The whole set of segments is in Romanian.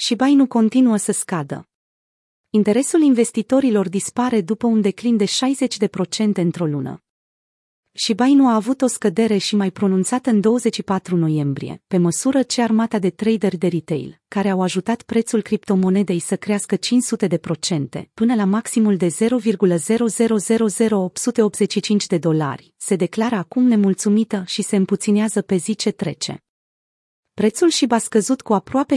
și Bai nu continuă să scadă. Interesul investitorilor dispare după un declin de 60% într-o lună. Shiba Inu a avut o scădere și mai pronunțată în 24 noiembrie, pe măsură ce armata de traderi de retail, care au ajutat prețul criptomonedei să crească 500 de procente, până la maximul de 0,0000885 de dolari, se declară acum nemulțumită și se împuținează pe zi ce trece. Prețul și a scăzut cu aproape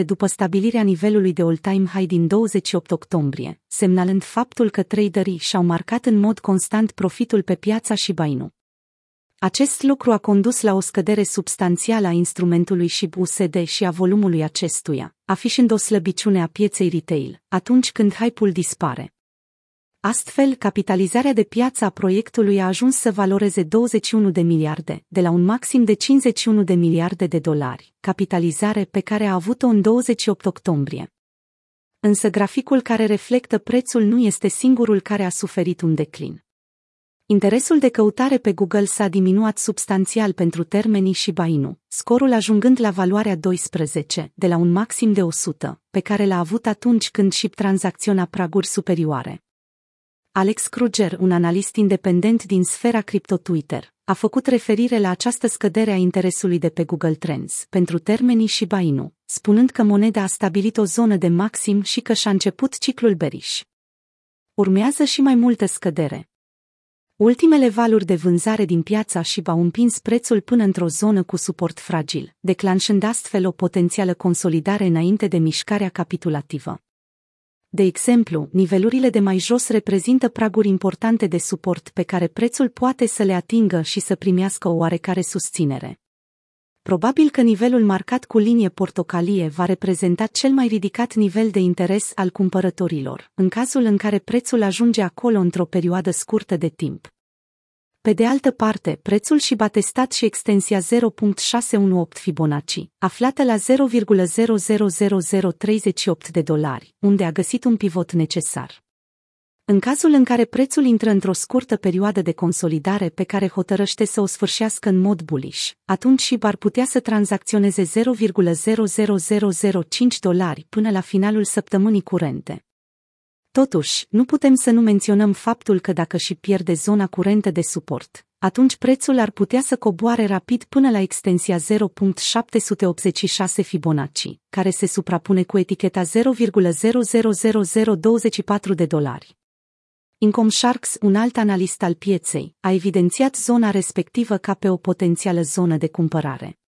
60% după stabilirea nivelului de all-time high din 28 octombrie, semnalând faptul că traderii și-au marcat în mod constant profitul pe piața și Inu. Acest lucru a condus la o scădere substanțială a instrumentului și USD și a volumului acestuia, afișând o slăbiciune a pieței retail, atunci când hype-ul dispare. Astfel, capitalizarea de piață a proiectului a ajuns să valoreze 21 de miliarde, de la un maxim de 51 de miliarde de dolari, capitalizare pe care a avut-o în 28 octombrie. Însă graficul care reflectă prețul nu este singurul care a suferit un declin. Interesul de căutare pe Google s-a diminuat substanțial pentru termenii și Bainu, scorul ajungând la valoarea 12, de la un maxim de 100, pe care l-a avut atunci când SHIP tranzacționa praguri superioare. Alex Kruger, un analist independent din sfera cripto Twitter, a făcut referire la această scădere a interesului de pe Google Trends pentru termenii și Bainu, spunând că moneda a stabilit o zonă de maxim și că și-a început ciclul beriș. Urmează și mai multă scădere. Ultimele valuri de vânzare din piața și au împins prețul până într-o zonă cu suport fragil, declanșând astfel o potențială consolidare înainte de mișcarea capitulativă. De exemplu, nivelurile de mai jos reprezintă praguri importante de suport pe care prețul poate să le atingă și să primească o oarecare susținere. Probabil că nivelul marcat cu linie portocalie va reprezenta cel mai ridicat nivel de interes al cumpărătorilor, în cazul în care prețul ajunge acolo într-o perioadă scurtă de timp. Pe de altă parte, prețul și batestat și extensia 0.618 Fibonacci, aflată la 0,000038 de dolari, unde a găsit un pivot necesar. În cazul în care prețul intră într-o scurtă perioadă de consolidare pe care hotărăște să o sfârșească în mod bullish, atunci și ar putea să tranzacționeze 0,00005 dolari până la finalul săptămânii curente. Totuși, nu putem să nu menționăm faptul că dacă și pierde zona curentă de suport, atunci prețul ar putea să coboare rapid până la extensia 0.786 Fibonacci, care se suprapune cu eticheta 0,000024 de dolari. Income Sharks, un alt analist al pieței, a evidențiat zona respectivă ca pe o potențială zonă de cumpărare.